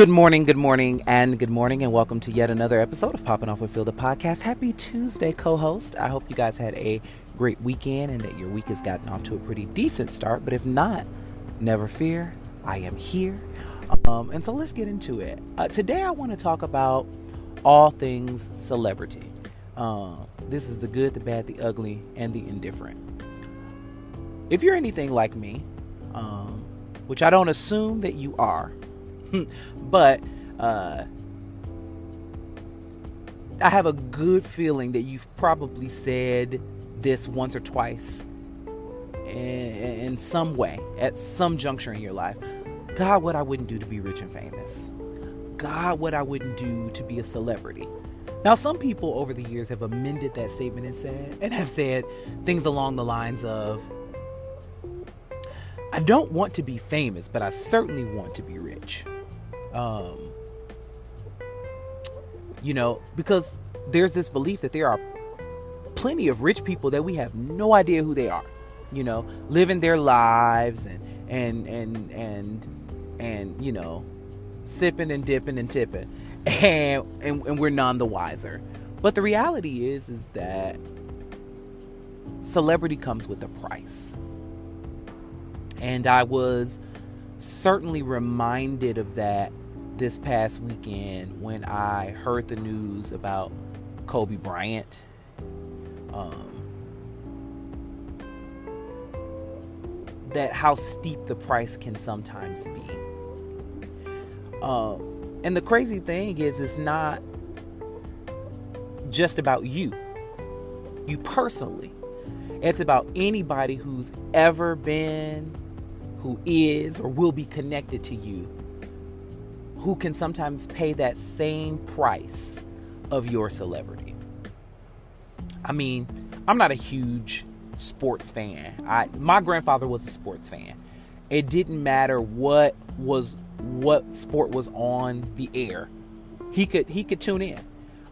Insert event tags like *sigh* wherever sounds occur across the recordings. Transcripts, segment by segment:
Good morning, good morning, and good morning, and welcome to yet another episode of Popping Off with Phil the podcast. Happy Tuesday, co host. I hope you guys had a great weekend and that your week has gotten off to a pretty decent start. But if not, never fear, I am here. Um, and so let's get into it. Uh, today, I want to talk about all things celebrity. Uh, this is the good, the bad, the ugly, and the indifferent. If you're anything like me, um, which I don't assume that you are, *laughs* but uh, I have a good feeling that you've probably said this once or twice in, in some way, at some juncture in your life. God, what I wouldn't do to be rich and famous. God, what I wouldn't do to be a celebrity. Now, some people over the years have amended that statement and said, and have said things along the lines of, I don't want to be famous, but I certainly want to be rich. Um, you know, because there's this belief that there are plenty of rich people that we have no idea who they are. You know, living their lives and and and and and you know, sipping and dipping and tipping, *laughs* and and, and we're none the wiser. But the reality is, is that celebrity comes with a price. And I was certainly reminded of that this past weekend when I heard the news about Kobe Bryant. Um, that how steep the price can sometimes be. Uh, and the crazy thing is, it's not just about you, you personally. It's about anybody who's ever been who is or will be connected to you who can sometimes pay that same price of your celebrity. I mean, I'm not a huge sports fan. I my grandfather was a sports fan. It didn't matter what was what sport was on the air. He could he could tune in.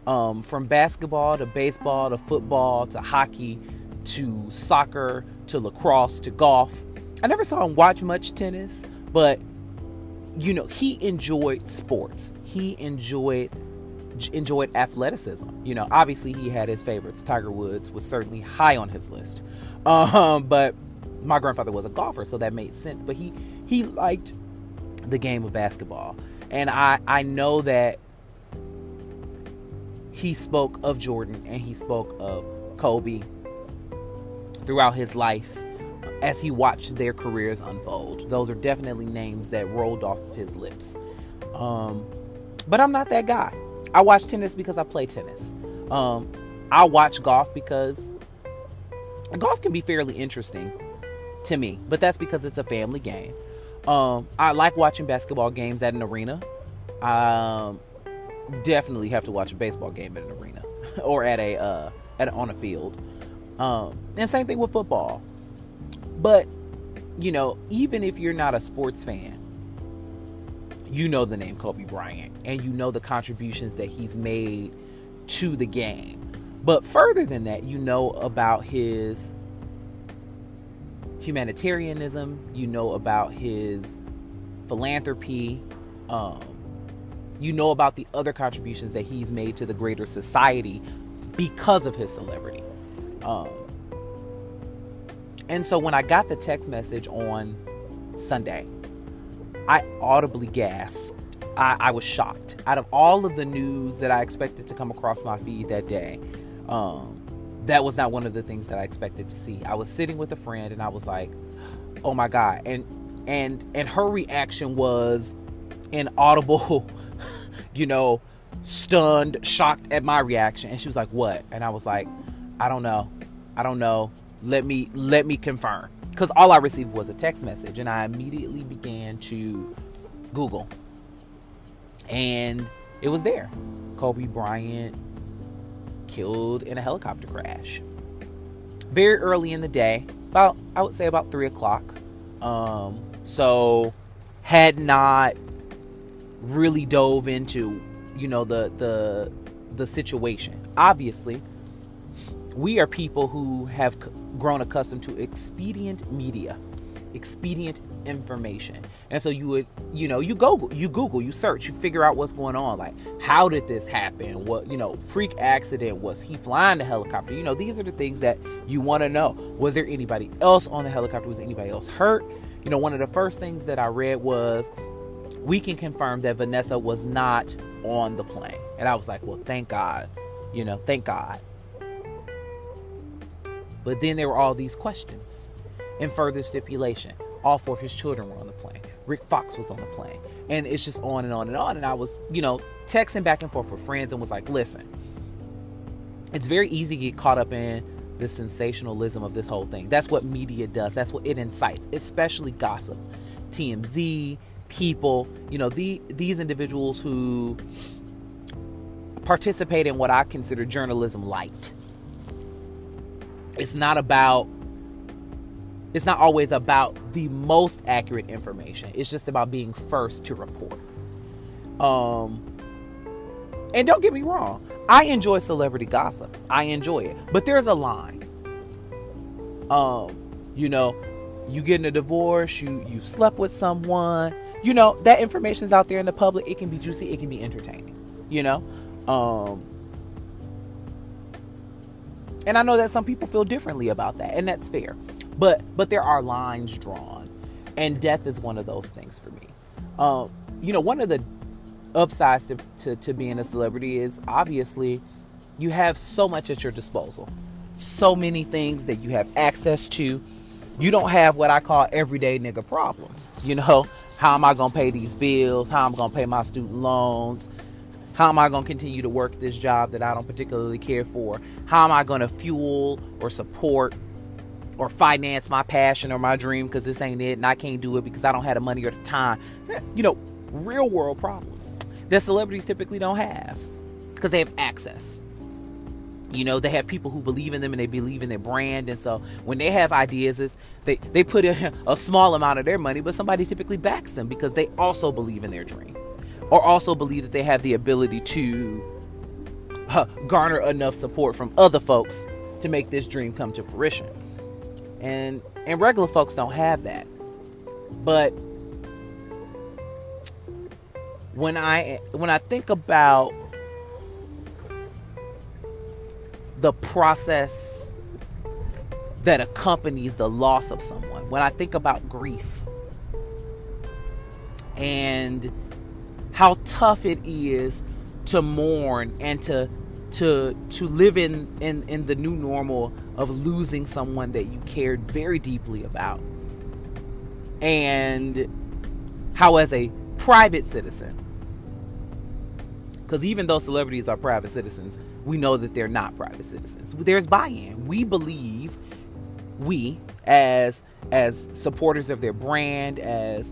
Um, from basketball to baseball to football to hockey to soccer to lacrosse to golf I never saw him watch much tennis, but you know, he enjoyed sports. He enjoyed enjoyed athleticism. You know, obviously he had his favorites. Tiger Woods was certainly high on his list. Um, but my grandfather was a golfer, so that made sense. But he he liked the game of basketball. And I I know that he spoke of Jordan and he spoke of Kobe throughout his life as he watched their careers unfold. Those are definitely names that rolled off of his lips. Um, but I'm not that guy. I watch tennis because I play tennis. Um, I watch golf because golf can be fairly interesting to me, but that's because it's a family game. Um, I like watching basketball games at an arena. Um, definitely have to watch a baseball game at an arena *laughs* or at a uh, at on a field. Um, and same thing with football. But, you know, even if you're not a sports fan, you know the name Kobe Bryant and you know the contributions that he's made to the game. But further than that, you know about his humanitarianism, you know about his philanthropy, um, you know about the other contributions that he's made to the greater society because of his celebrity. Um, and so when I got the text message on Sunday, I audibly gasped. I, I, was shocked. Out of all of the news that I expected to come across my feed that day, um, that was not one of the things that I expected to see. I was sitting with a friend and I was like, "Oh my god!" and and and her reaction was an audible, *laughs* you know, stunned, shocked at my reaction, and she was like, "What?" And I was like, "I don't know, I don't know." Let me let me confirm. Because all i received was a text message and i immediately began to google. And it was there. Kobe bryant killed in a helicopter crash. Very early in the day about i would say about three o'clock. Um, so had not really dove into you know the the the situation. Obviously we are people who have grown accustomed to expedient media. expedient information. And so you would, you know, you Google, you Google, you search, you figure out what's going on. Like, how did this happen? What, you know, freak accident? Was he flying the helicopter? You know, these are the things that you want to know. Was there anybody else on the helicopter? Was anybody else hurt? You know, one of the first things that I read was we can confirm that Vanessa was not on the plane. And I was like, well, thank God. You know, thank God. But then there were all these questions and further stipulation. All four of his children were on the plane. Rick Fox was on the plane. And it's just on and on and on. And I was, you know, texting back and forth with friends and was like, listen, it's very easy to get caught up in the sensationalism of this whole thing. That's what media does. That's what it incites, especially gossip. TMZ, people, you know, the these individuals who participate in what I consider journalism light. It's not about it's not always about the most accurate information. It's just about being first to report. Um and don't get me wrong, I enjoy celebrity gossip. I enjoy it. But there's a line. Um, you know, you get in a divorce, you you slept with someone, you know, that information's out there in the public. It can be juicy, it can be entertaining, you know? Um, and I know that some people feel differently about that, and that's fair. But but there are lines drawn, and death is one of those things for me. Um, you know, one of the upsides to, to, to being a celebrity is obviously you have so much at your disposal, so many things that you have access to. You don't have what I call everyday nigga problems. You know, how am I to pay these bills? How am I to pay my student loans? How am I going to continue to work this job that I don't particularly care for? How am I going to fuel or support or finance my passion or my dream because this ain't it and I can't do it because I don't have the money or the time? *laughs* You know, real world problems that celebrities typically don't have because they have access. You know, they have people who believe in them and they believe in their brand. And so when they have ideas, is they, they put *laughs* a small amount of their money, but somebody typically backs them because they also believe in their dream or also believe that they have the ability to uh, garner enough support from other folks to make this dream come to fruition. And and regular folks don't have that. But when I when I think about the process that accompanies the loss of someone. When I think about grief and how tough it is to mourn and to to to live in, in in the new normal of losing someone that you cared very deeply about and how as a private citizen because even though celebrities are private citizens we know that they're not private citizens. There's buy-in. We believe we as as supporters of their brand, as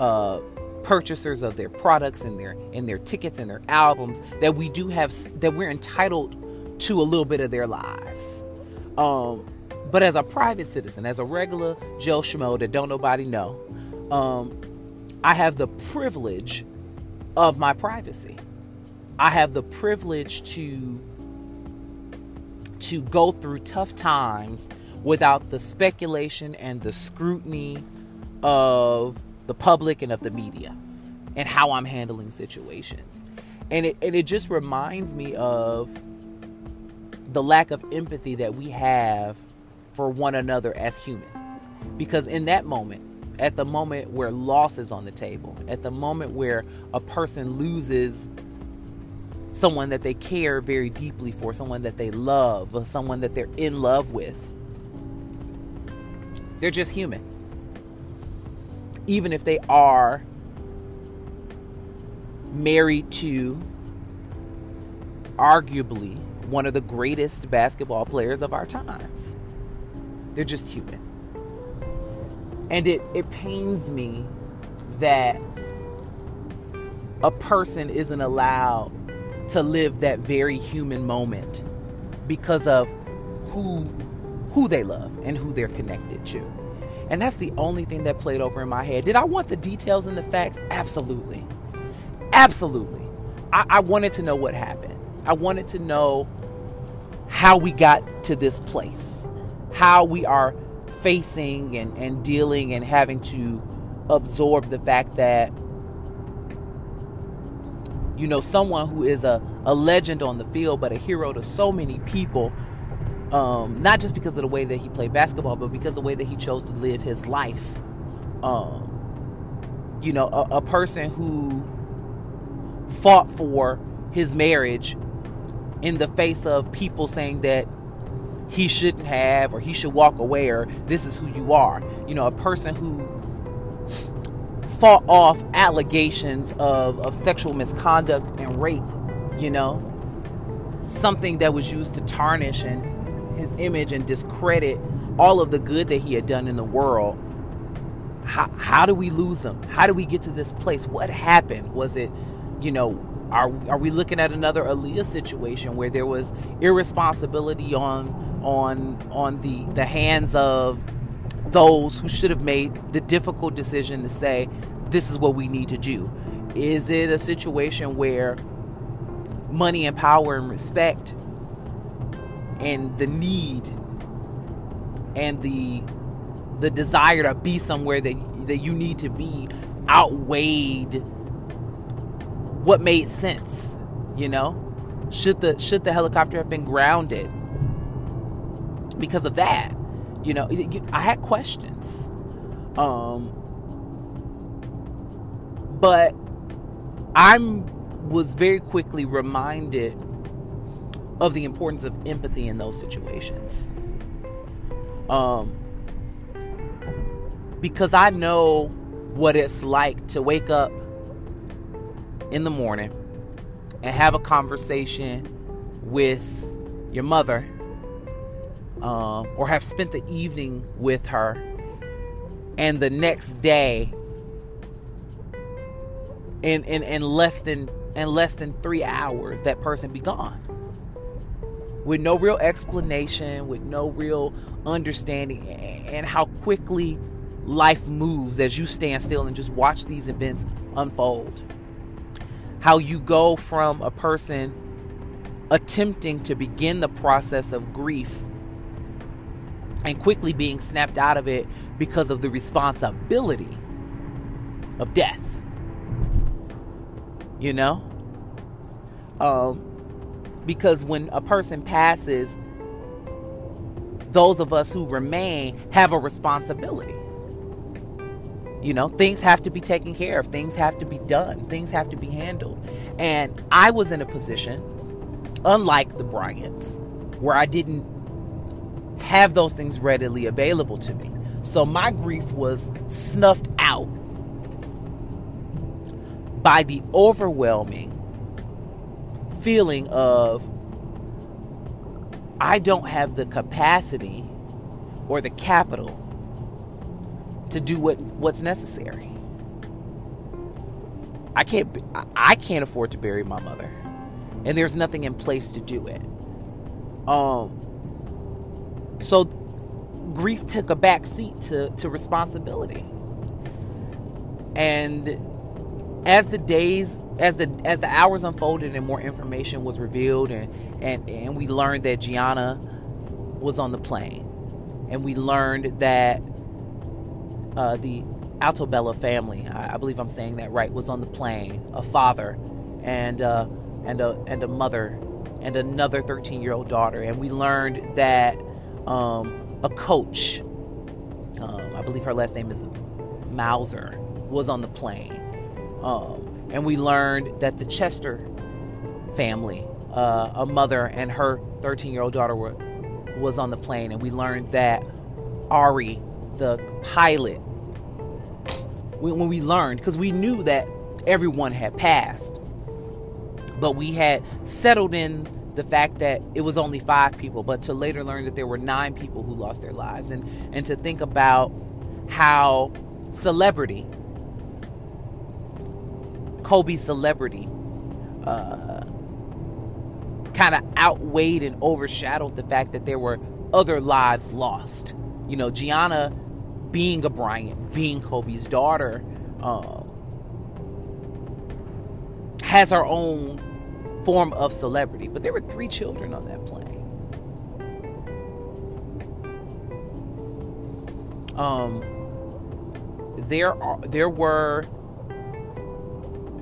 uh, purchasers of their products and their and their tickets and their albums, that we do have that we're entitled to a little bit of their lives. Um, but as a private citizen, as a regular Joe Schmo that don't nobody know, um, I have the privilege of my privacy. I have the privilege to to go through tough times without the speculation and the scrutiny of the public and of the media and how I'm handling situations. And it and it just reminds me of the lack of empathy that we have for one another as human. Because in that moment, at the moment where loss is on the table, at the moment where a person loses someone that they care very deeply for, someone that they love, someone that they're in love with. They're just human. Even if they are married to arguably one of the greatest basketball players of our times. They're just human. And it, it pains me that a person isn't allowed to live that very human moment because of who who they love and who they're connected to. And that's the only thing that played over in my head. Did I want the details and the facts? Absolutely. Absolutely. I, I wanted to know what happened. I wanted to know how we got to this place, how we are facing and, and dealing and having to absorb the fact that you know someone who is a, a legend on the field but a hero to so many people um, not just because of the way that he played basketball but because of the way that he chose to live his life. Um, you know a, a person who fought for his marriage in the face of people saying that he shouldn't have or he should walk away or this is who you are. You know a person who fought off allegations of, of sexual misconduct and rape, you know, something that was used to tarnish and his image and discredit all of the good that he had done in the world. How, how do we lose him? How do we get to this place? What happened? Was it, you know, are, are we looking at another Aaliyah situation where there was irresponsibility on on on the the hands of those who should have made the difficult decision to say, this is what we need to do? Is it a situation where money and power and respect and the need and the the desire to be somewhere that that you need to be outweighed what made sense you know should the should the helicopter have been grounded because of that you know, I had questions. Um, but I'm was very quickly reminded of the importance of empathy in those situations. Um, because I know what it's like to wake up in the morning and have a conversation with your mother um, or have spent the evening with her, and the next day, in, in, in less than in less than three hours, that person be gone. With no real explanation, with no real understanding, and how quickly life moves as you stand still and just watch these events unfold. How you go from a person attempting to begin the process of grief and quickly being snapped out of it because of the responsibility of death. You know? Um, because when a person passes, those of us who remain have a responsibility. You know, things have to be taken care of, things have to be done, things have to be handled. And I was in a position, unlike the Bryants, where I didn't have those things readily available to me. So my grief was snuffed out by the overwhelming feeling of I don't have the capacity or the capital to do what what's necessary. I can't I can't afford to bury my mother. And there's nothing in place to do it. Um so grief took a back seat to, to responsibility. And as the days as the as the hours unfolded and more information was revealed and and, and we learned that Gianna was on the plane. And we learned that uh, the Altobella family, I, I, believe I'm saying that right, was on the plane. A father and uh, and a and a mother and another 13 year old daughter. And we learned that um, a coach, um, I believe her last name is Mauser, was on the plane. Um, and we learned that the Chester family, uh, a mother and her 13 year old daughter, were, was on the plane. And we learned that Ari, the pilot, when we learned, because we knew that everyone had passed, but we had settled in the fact that it was only five people, but to later learn that there were nine people who lost their lives, and and to think about how celebrity, Kobe's celebrity, uh, kind of outweighed and overshadowed the fact that there were other lives lost. You know, Gianna being a Bryant, being Kobe's daughter, um, has her own form of celebrity. But there were three children on that plane. Um, there are there were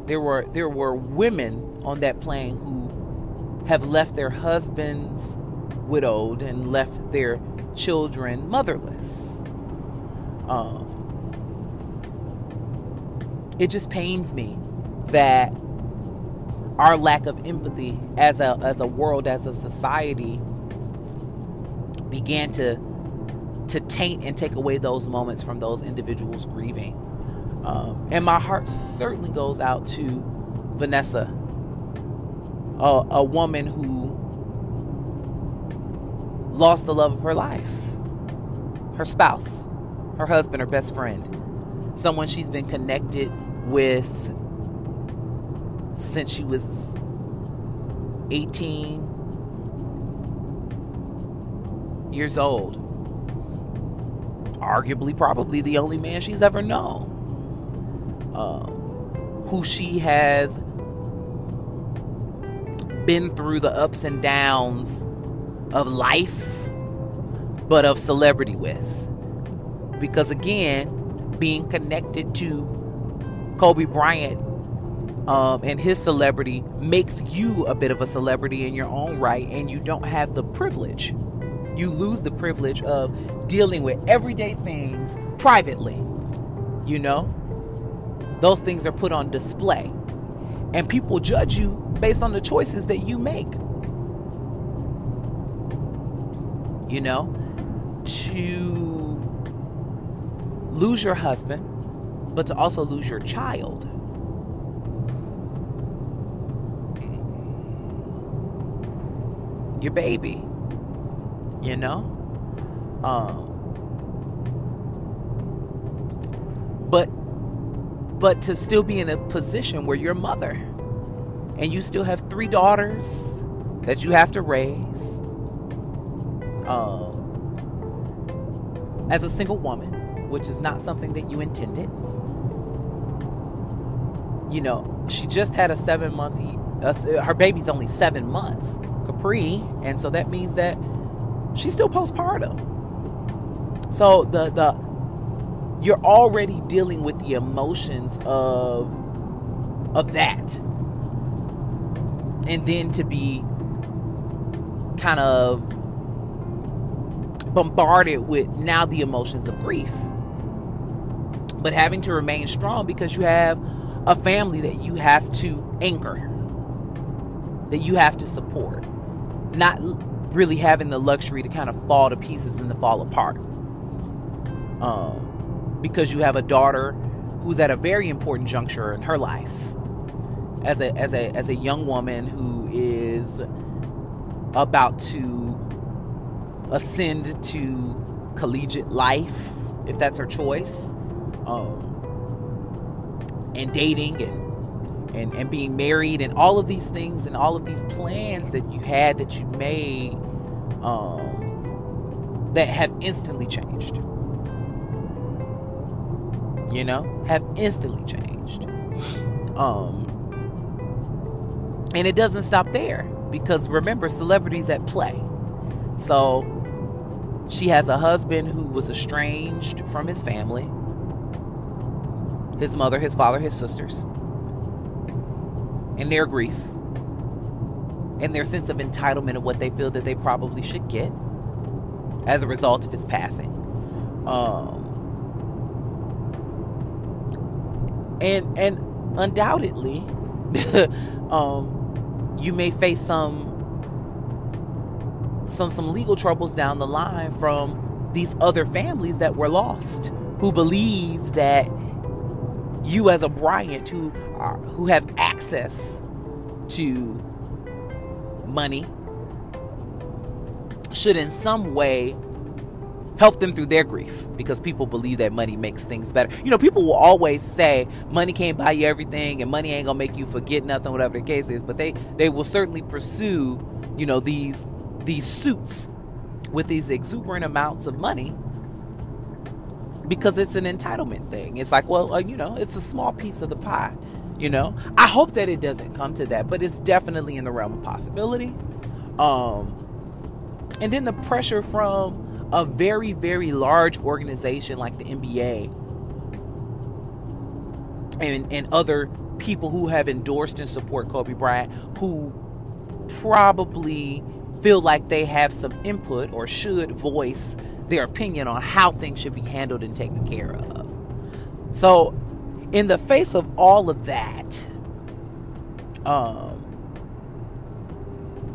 there were there were women on that plane who have left their husbands widowed and left their children motherless. Um, it just pains me that our lack of empathy as a as a world as a society began to to taint and take away those moments from those individuals grieving um, and my heart certainly goes out to Vanessa a, a woman who lost the love of her life her spouse her husband her best friend someone she's been connected with since she was 18 years old. Arguably, probably the only man she's ever known. Uh, who she has been through the ups and downs of life, but of celebrity with. Because again, being connected to Kobe Bryant um, and his celebrity makes you a bit of a celebrity in your own right, and you don't have the privilege. You lose the privilege of dealing with everyday things privately. You know, those things are put on display, and people judge you based on the choices that you make. You know, to lose your husband, but to also lose your child your baby. You know? Um but but to still be in a position where you're mother and you still have three daughters that you have to raise um as a single woman which is not something that you intended you know she just had a seven month uh, her baby's only seven months Capri, and so that means that she's still postpartum. So the the you're already dealing with the emotions of of that. And then to be kind of bombarded with now the emotions of grief. But having to remain strong because you have a family that you have to anchor, that you have to support not really having the luxury to kind of fall to pieces and to fall apart. Um, because you have a daughter who's at a very important juncture in her life as a as a as a young woman who is about to ascend to collegiate life if that's her choice um, and dating and and, and being married and all of these things and all of these plans that you had that you made um, that have instantly changed. You know, have instantly changed. Um, and it doesn't stop there because remember, celebrities at play. So she has a husband who was estranged from his family his mother, his father, his sisters and their grief and their sense of entitlement of what they feel that they probably should get as a result of his passing. Um, and and undoubtedly, *laughs* um, you may face some some some legal troubles down the line from these other families that were lost who believe that you as a Bryant who are, who have access to money should in some way help them through their grief because people believe that money makes things better. You know, people will always say money can't buy you everything and money ain't gonna make you forget nothing, whatever the case is. But they they will certainly pursue, you know, these these suits with these exuberant amounts of money because it's an entitlement thing. It's like, well, uh, you know, it's a small piece of the pie. You know, I hope that it doesn't come to that, but it's definitely in the realm of possibility. Um, and then the pressure from a very, very large organization like the NBA and, and other people who have endorsed and support Kobe Bryant who probably feel like they have some input or should voice their opinion on how things should be handled and taken care of. So, in the face of all of that, um,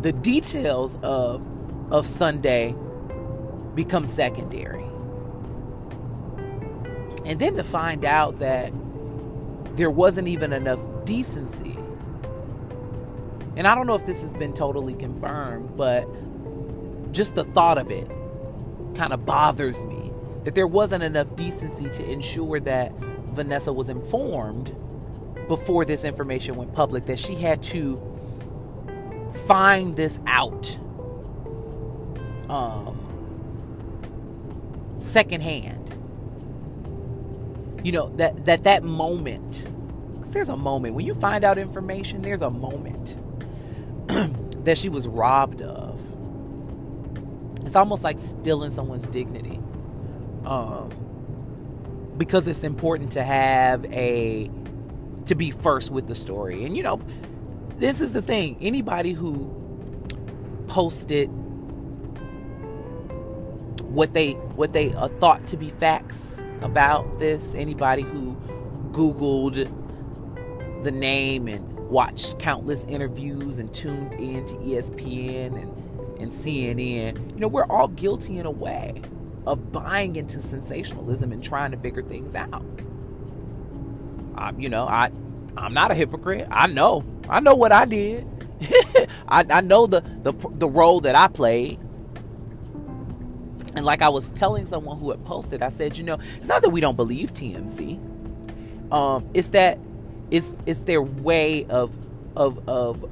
the details of of Sunday become secondary. And then to find out that there wasn't even enough decency. And I don't know if this has been totally confirmed, but just the thought of it kind of bothers me that there wasn't enough decency to ensure that Vanessa was informed before this information went public, that she had to find this out um, secondhand. You know that that that moment, because there's a moment when you find out information. There's a moment *clears throat* that she was robbed of. It's almost like stealing someone's dignity, um, because it's important to have a to be first with the story. And you know, this is the thing. Anybody who posted what they what they uh, thought to be facts about this. Anybody who Googled the name and watched countless interviews and tuned in to ESPN and, and CNN, you know, we're all guilty in a way of buying into sensationalism and trying to figure things out. Um, you know, I I'm not a hypocrite. I know. I know what I did. *laughs* I, I know the, the the role that I played. And like I was telling someone who had posted, I said, you know, it's not that we don't believe TMZ. Um, it's that it's it's their way of of of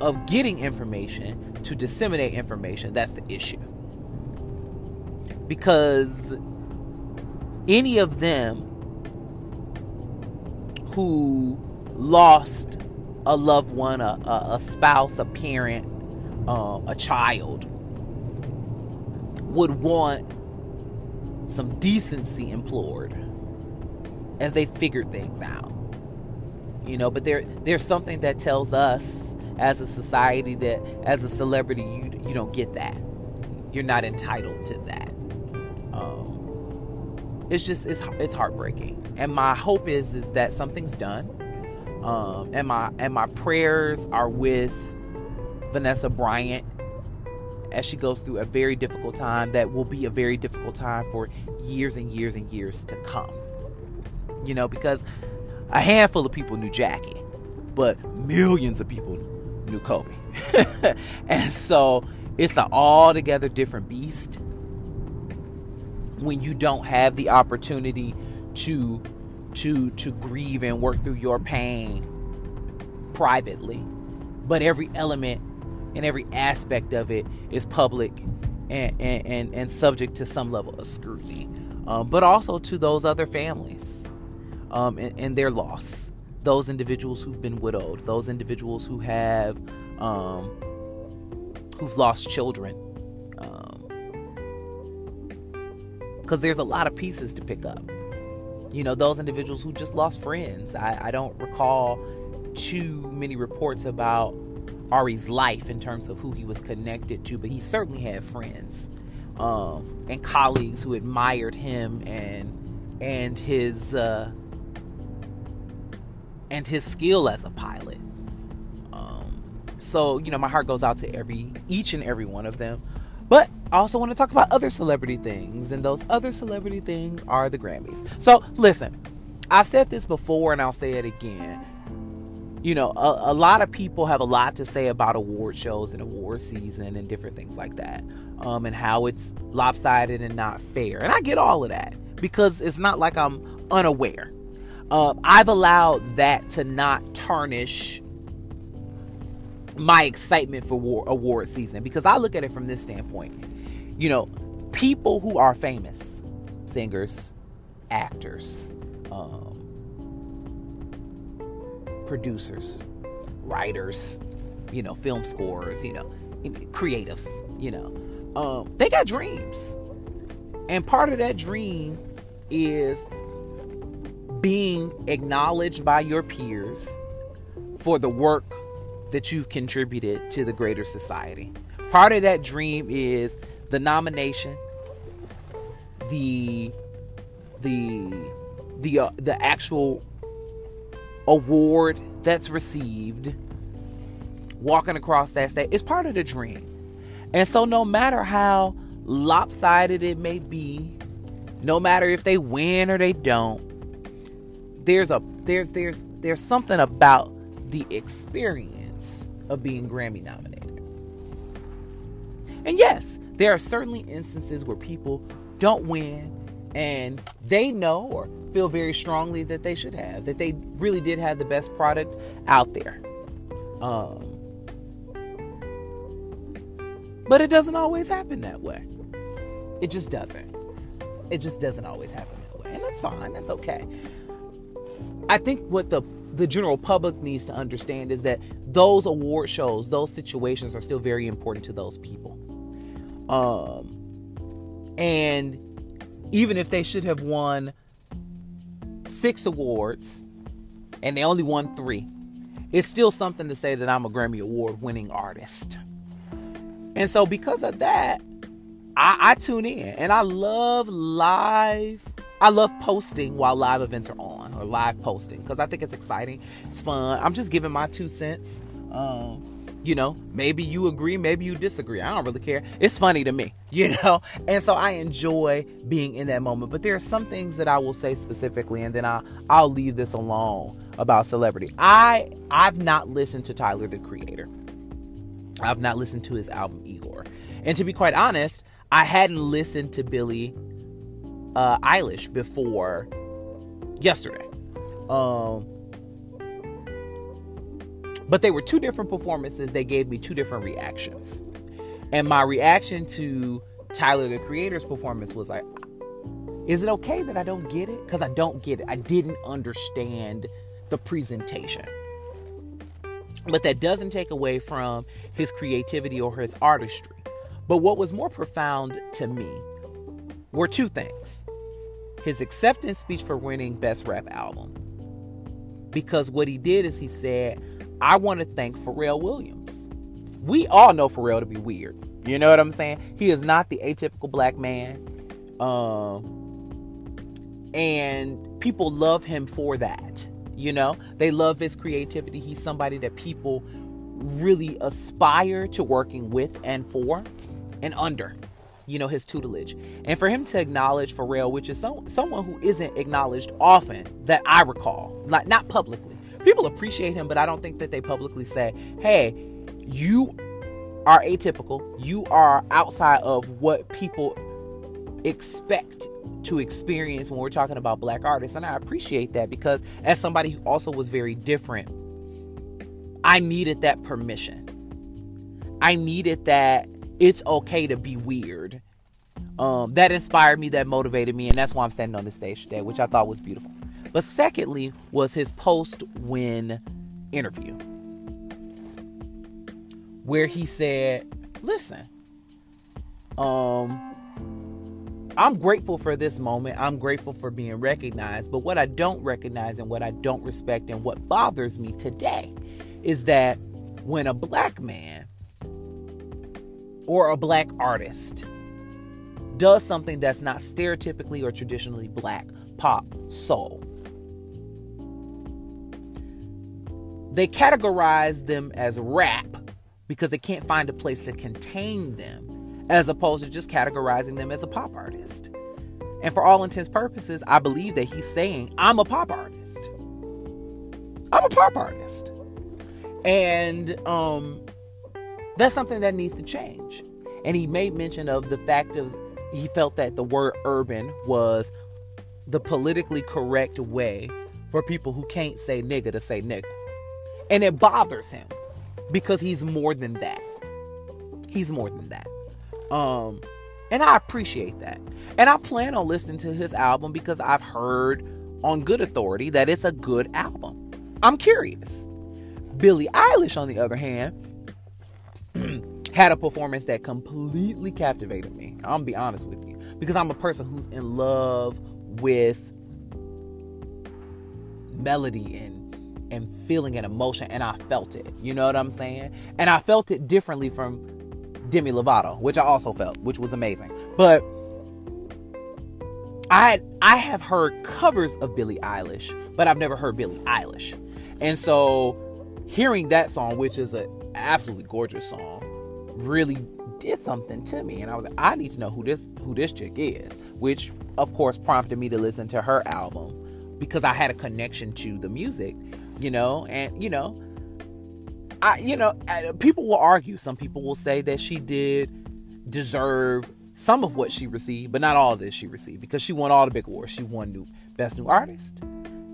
of getting information to disseminate information. That's the issue. Because any of them who lost a loved one, a, a, spouse, a parent, uh, a child, would want some decency implored as they figured things out. You know, but there there's something that tells us as a society that as a celebrity you you don't get that. You're not entitled to that. Um, it's just it's it's heartbreaking, and my hope is is that something's done. Um, and my and my prayers are with Vanessa Bryant as she goes through a very difficult time that will be a very difficult time for years and years and years to come. You know, because a handful of people knew Jackie, but millions of people knew Kobe. *laughs* and so it's an altogether different beast when you don't have the opportunity to to to grieve and work through your pain privately but every element and every aspect of it is public and, and, and, and subject to some level of scrutiny, um, but also to those other families um, and, and, their loss. Those individuals who've been widowed, those individuals who have um, who've lost children, because um, there's a lot of pieces to pick up. You know, those individuals who just lost friends. I, I don't recall too many reports about Ari's life in terms of who he was connected to, but he certainly had friends um, and colleagues who admired him and and his uh, and his skill as a pilot. Um, so you know, my heart goes out to every each and every one of them. But I also want to talk about other celebrity things, and those other celebrity things are the Grammys. So listen, I've said this before, and I'll say it again you know, a, a, lot of people have a lot to say about award shows and award season and different things like that, um, and how it's lopsided and not fair. And I get all of that because it's not like I'm unaware. Uh, I've allowed that to not tarnish my excitement for war, award season because I look at it from this standpoint. You know, people who are famous, singers, actors, um, producers, writers, you know, film scores, you know, creatives, you know, um, they got dreams. And part of that dream is being acknowledged by your peers for the work that you've contributed to the greater society. Part of that dream is the nomination, the the the uh, the actual award that's received walking across that stage is part of the dream. And so no matter how lopsided it may be, no matter if they win or they don't, there's a there's there's there's something about the experience of being Grammy nominated. And yes, there are certainly instances where people don't win and they know or feel very strongly that they should have, that they really did have the best product out there. Um, but it doesn't always happen that way. It just doesn't. It just doesn't always happen that way. And that's fine. That's okay. I think what the the general public needs to understand is that those award shows, those situations are still very important to those people. Um and even if they should have won six awards and they only won three, it's still something to say that I'm a Grammy Award winning artist. And so, because of that, I, I tune in and I love live. I love posting while live events are on or live posting because I think it's exciting. It's fun. I'm just giving my two cents. Um, you know, maybe you agree, maybe you disagree. I don't really care. It's funny to me, *laughs* you know? And so I enjoy being in that moment. But there are some things that I will say specifically, and then I'll, I'll leave this alone about celebrity. I I've not listened to Tyler the Creator. I've not listened to his album Igor. And to be quite honest, I hadn't listened to Billie uh, Eilish before yesterday. Um, but they were two different performances. They gave me two different reactions. And my reaction to Tyler the Creator's performance was like, is it okay that I don't get it? Because I don't get it. I didn't understand the presentation. But that doesn't take away from his creativity or his artistry. But what was more profound to me were two things his acceptance speech for winning Best Rap Album. Because what he did is he said, I want to thank Pharrell Williams. We all know Pharrell to be weird. You know what I'm saying? He is not the atypical black man. Um, and people love him for that. You know, they love his creativity. He's somebody that people really aspire to working with and for and under, you know, his tutelage. And for him to acknowledge Pharrell, which is some, someone who isn't acknowledged often that I recall, like not publicly. People appreciate him, but I don't think that they publicly say, hey, you are atypical. You are outside of what people expect to experience when we're talking about black artists. And I appreciate that because, as somebody who also was very different, I needed that permission. I needed that it's okay to be weird. Um, that inspired me, that motivated me, and that's why I'm standing on the stage today, which I thought was beautiful. But secondly, was his post win interview, where he said, Listen, um, I'm grateful for this moment. I'm grateful for being recognized. But what I don't recognize and what I don't respect and what bothers me today is that when a black man or a black artist does something that's not stereotypically or traditionally black, pop, soul, they categorize them as rap because they can't find a place to contain them as opposed to just categorizing them as a pop artist. And for all intents and purposes, I believe that he's saying, I'm a pop artist. I'm a pop artist. And um, that's something that needs to change. And he made mention of the fact of he felt that the word urban was the politically correct way for people who can't say nigga to say nigga. And it bothers him because he's more than that. He's more than that. Um, and I appreciate that. And I plan on listening to his album because I've heard on good authority that it's a good album. I'm curious. Billie Eilish, on the other hand, *clears throat* had a performance that completely captivated me. I'm gonna be honest with you. because I'm a person who's in love with melody and and feeling an emotion and I felt it. You know what I'm saying? And I felt it differently from Demi Lovato, which I also felt, which was amazing. But I I have heard covers of Billie Eilish, but I've never heard Billie Eilish. And so hearing that song, which is an absolutely gorgeous song, really did something to me. And I was like, I need to know who this who this chick is, which of course prompted me to listen to her album because I had a connection to the music, you know, and you know, I you know, uh, people will argue. Some people will say that she did deserve some of what she received, but not all of this she received because she won all the big awards. She won new best new artist.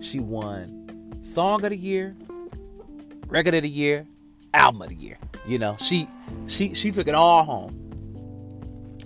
She won song of the year, record of the year, album of the year. You know, she she she took it all home.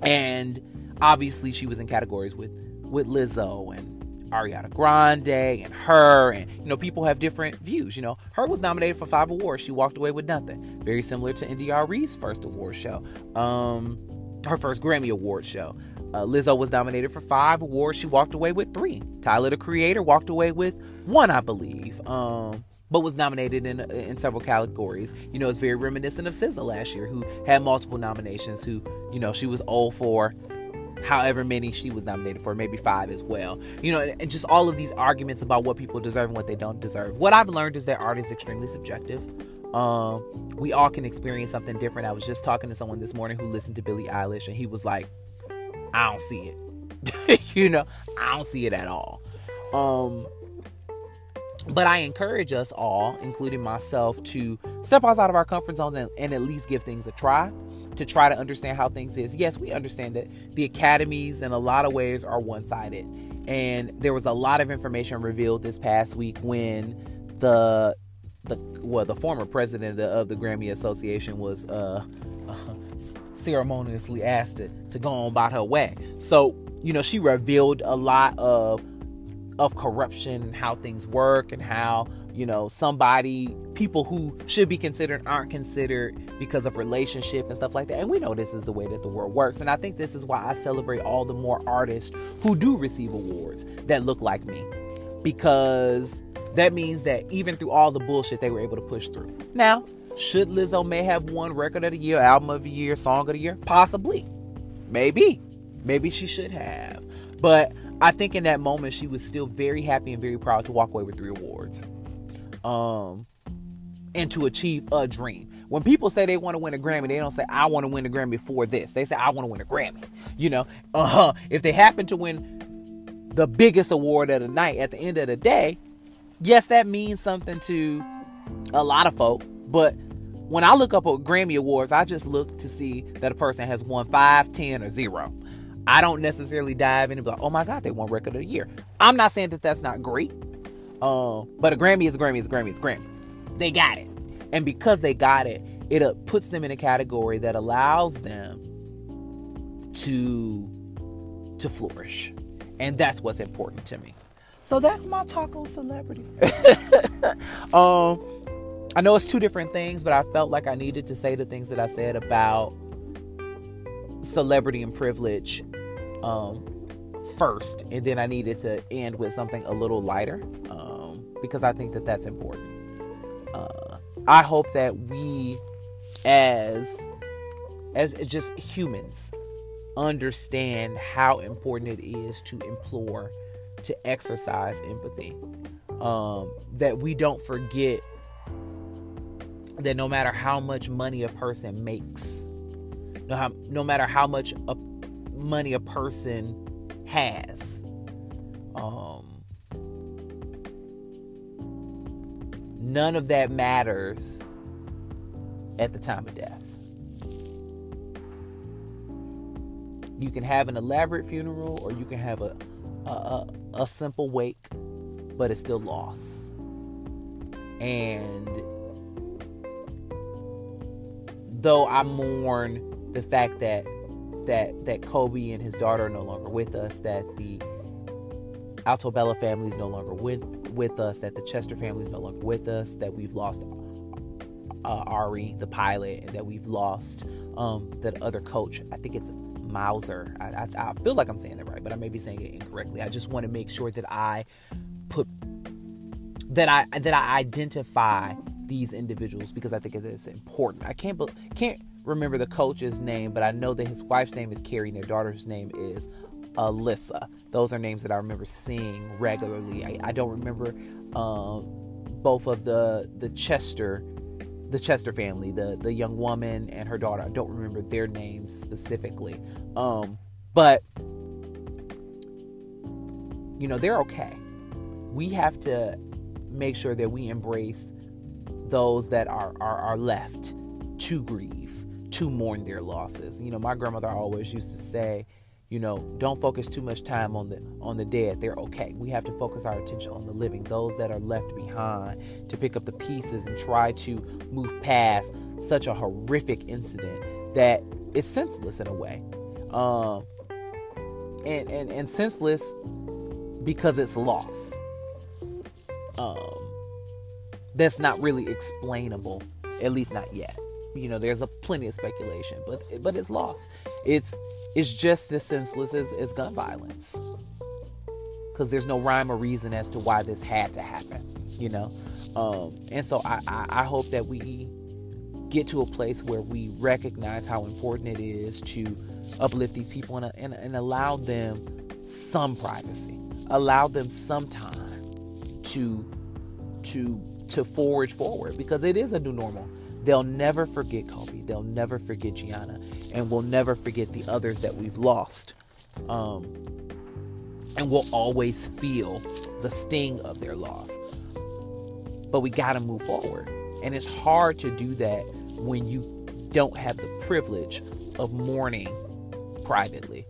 And obviously she was in categories with with Lizzo and Ariana Grande and H.E.R. and you know people have different views you know. H.E.R. was nominated for five awards. She walked away with nothing. Very similar to India.Arie's first award show um her first Grammy award show. Uh, Lizzo was nominated for five awards. She walked away with three. Tyler the Creator walked away with one I believe um but was nominated in in several categories. You know, it's very reminiscent of SZA last year, who had multiple nominations. Who, you know, she was old for however many she was nominated for, maybe five as well. You know, and just all of these arguments about what people deserve and what they don't deserve. What I've learned is that art is extremely subjective. Um, we all can experience something different. I was just talking to someone this morning who listened to Billie Eilish, and he was like, "I don't see it." *laughs* you know, I don't see it at all. Um, but I encourage us all, including myself, to step outside of our comfort zone and, and at least give things a try to try to understand how things is. Yes, we understand that the academies in a lot of ways are one-sided. And there was a lot of information revealed this past week when the the well the former president of the Grammy Association was uh, uh *laughs* ceremoniously asked to, to go on about her way. So, you know, she revealed a lot of of corruption and how things work and how you know somebody people who should be considered aren't considered because of relationship and stuff like that. And we know this is the way that the world works. And i think this is why i celebrate all the more artists who do receive awards that look like me. Because that means that even through all the bullshit they were able to push through. Now should lizzo may have won record of the year album of the year song of the year? Possibly. Maybe. Maybe she should have. But I think in that moment she was still very happy and very proud to walk away with three awards. Um and to achieve a dream. When people say they want to win a Grammy, they don't say I want to win a Grammy for this. They say I want to win a Grammy. You know, uh-huh. If they happen to win the biggest award of the night at the end of the day, yes, that means something to a lot of folk, but when I look up at Grammy Awards, I just look to see that a person has won five, ten, or zero. I don't necessarily dive in and be like, oh my God, they won record of the year. I'm not saying that that's not great. Um, but a Grammy is a Grammy is a Grammy is a Grammy. They got it. And because they got it, it uh, puts them in a category that allows them to to flourish. And that's what's important to me. So that's my taco celebrity. *laughs* um I know it's two different things, but I felt like I needed to say the things that I said about celebrity and privilege um, first, and then I needed to end with something a little lighter because I think that that's important. Uh, I hope that we, as as just humans, understand how important it is to implore, to exercise empathy. Um, that we don't forget that no matter how much money a person makes, no, no matter how much a money a person has. Um, none of that matters at the time of death. You can have an elaborate funeral or you can have a, a, a, a simple wake, but it's still loss. And though I mourn the fact that that that Kobe and his daughter are no longer with us, that the Altobelli family is no longer with with us, that the Chester family is no longer with us, that we've lost uh, Ari, the pilot, and that we've lost um, that other coach. I think it's Mauser. I, I, I feel like I'm saying it right, but I may be saying it incorrectly. I just want to make sure that I put that I that I identify these individuals because I think it is important. I can't can't remember the coach's name, but I know that his wife's name is Keri and their daughter's name is Alyssa. Those are names that I remember seeing regularly. I, I don't remember um, both of the the Chester the Chester family, the the young woman and her daughter. I don't remember their names specifically, um, but you know they're okay. We have to make sure that we embrace those that are are, are left to grieve, to mourn their losses. You know, my grandmother always used to say, you know don't focus too much time on the on the dead. They're okay. We have to focus our attention on the living those that are left behind to pick up the pieces and try to move past such a horrific incident that is senseless in a way. Um and and, and senseless because it's loss. Um that's not really explainable at least not yet you know there's a plenty of speculation but but it's lost. It's it's just as senseless as, as gun violence. Because there's no rhyme or reason as to why this had to happen you know? Um, and so I, I, I hope that we get to a place where we recognize how important it is to uplift these people and, and, and allow them some privacy. Allow them some time to to to forge forward because it is a new normal They'll never forget Kobe. They'll never forget Gianna. And we'll never forget the others that we've lost. Um, and we'll always feel the sting of their loss. But we got to move forward. And it's hard to do that when you don't have the privilege of mourning privately.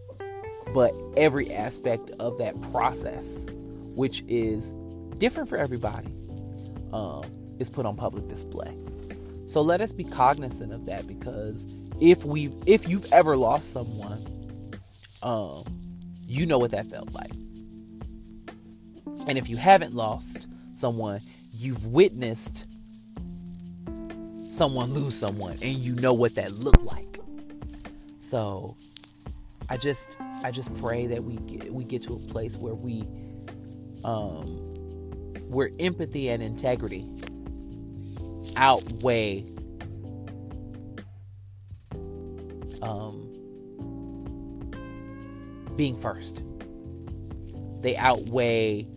But every aspect of that process, which is different for everybody, um, is put on public display. So let us be cognizant of that because if we if you've ever lost someone, um, you know what that felt like. And if you haven't lost someone, you've witnessed someone lose someone and you know what that looked like. So I just I just pray that we get we get to a place where we um where empathy and integrity outweigh um, being first. They outweigh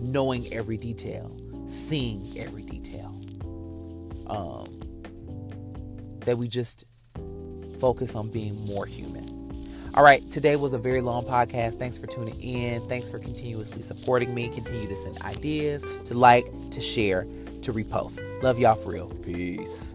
knowing every detail, seeing every detail. Um, that we just focus on being more human. All right, today was a very long podcast. Thanks for tuning in. Thanks for continuously supporting me. Continue to send ideas, to like, to share to repost. Love y'all for real. Peace.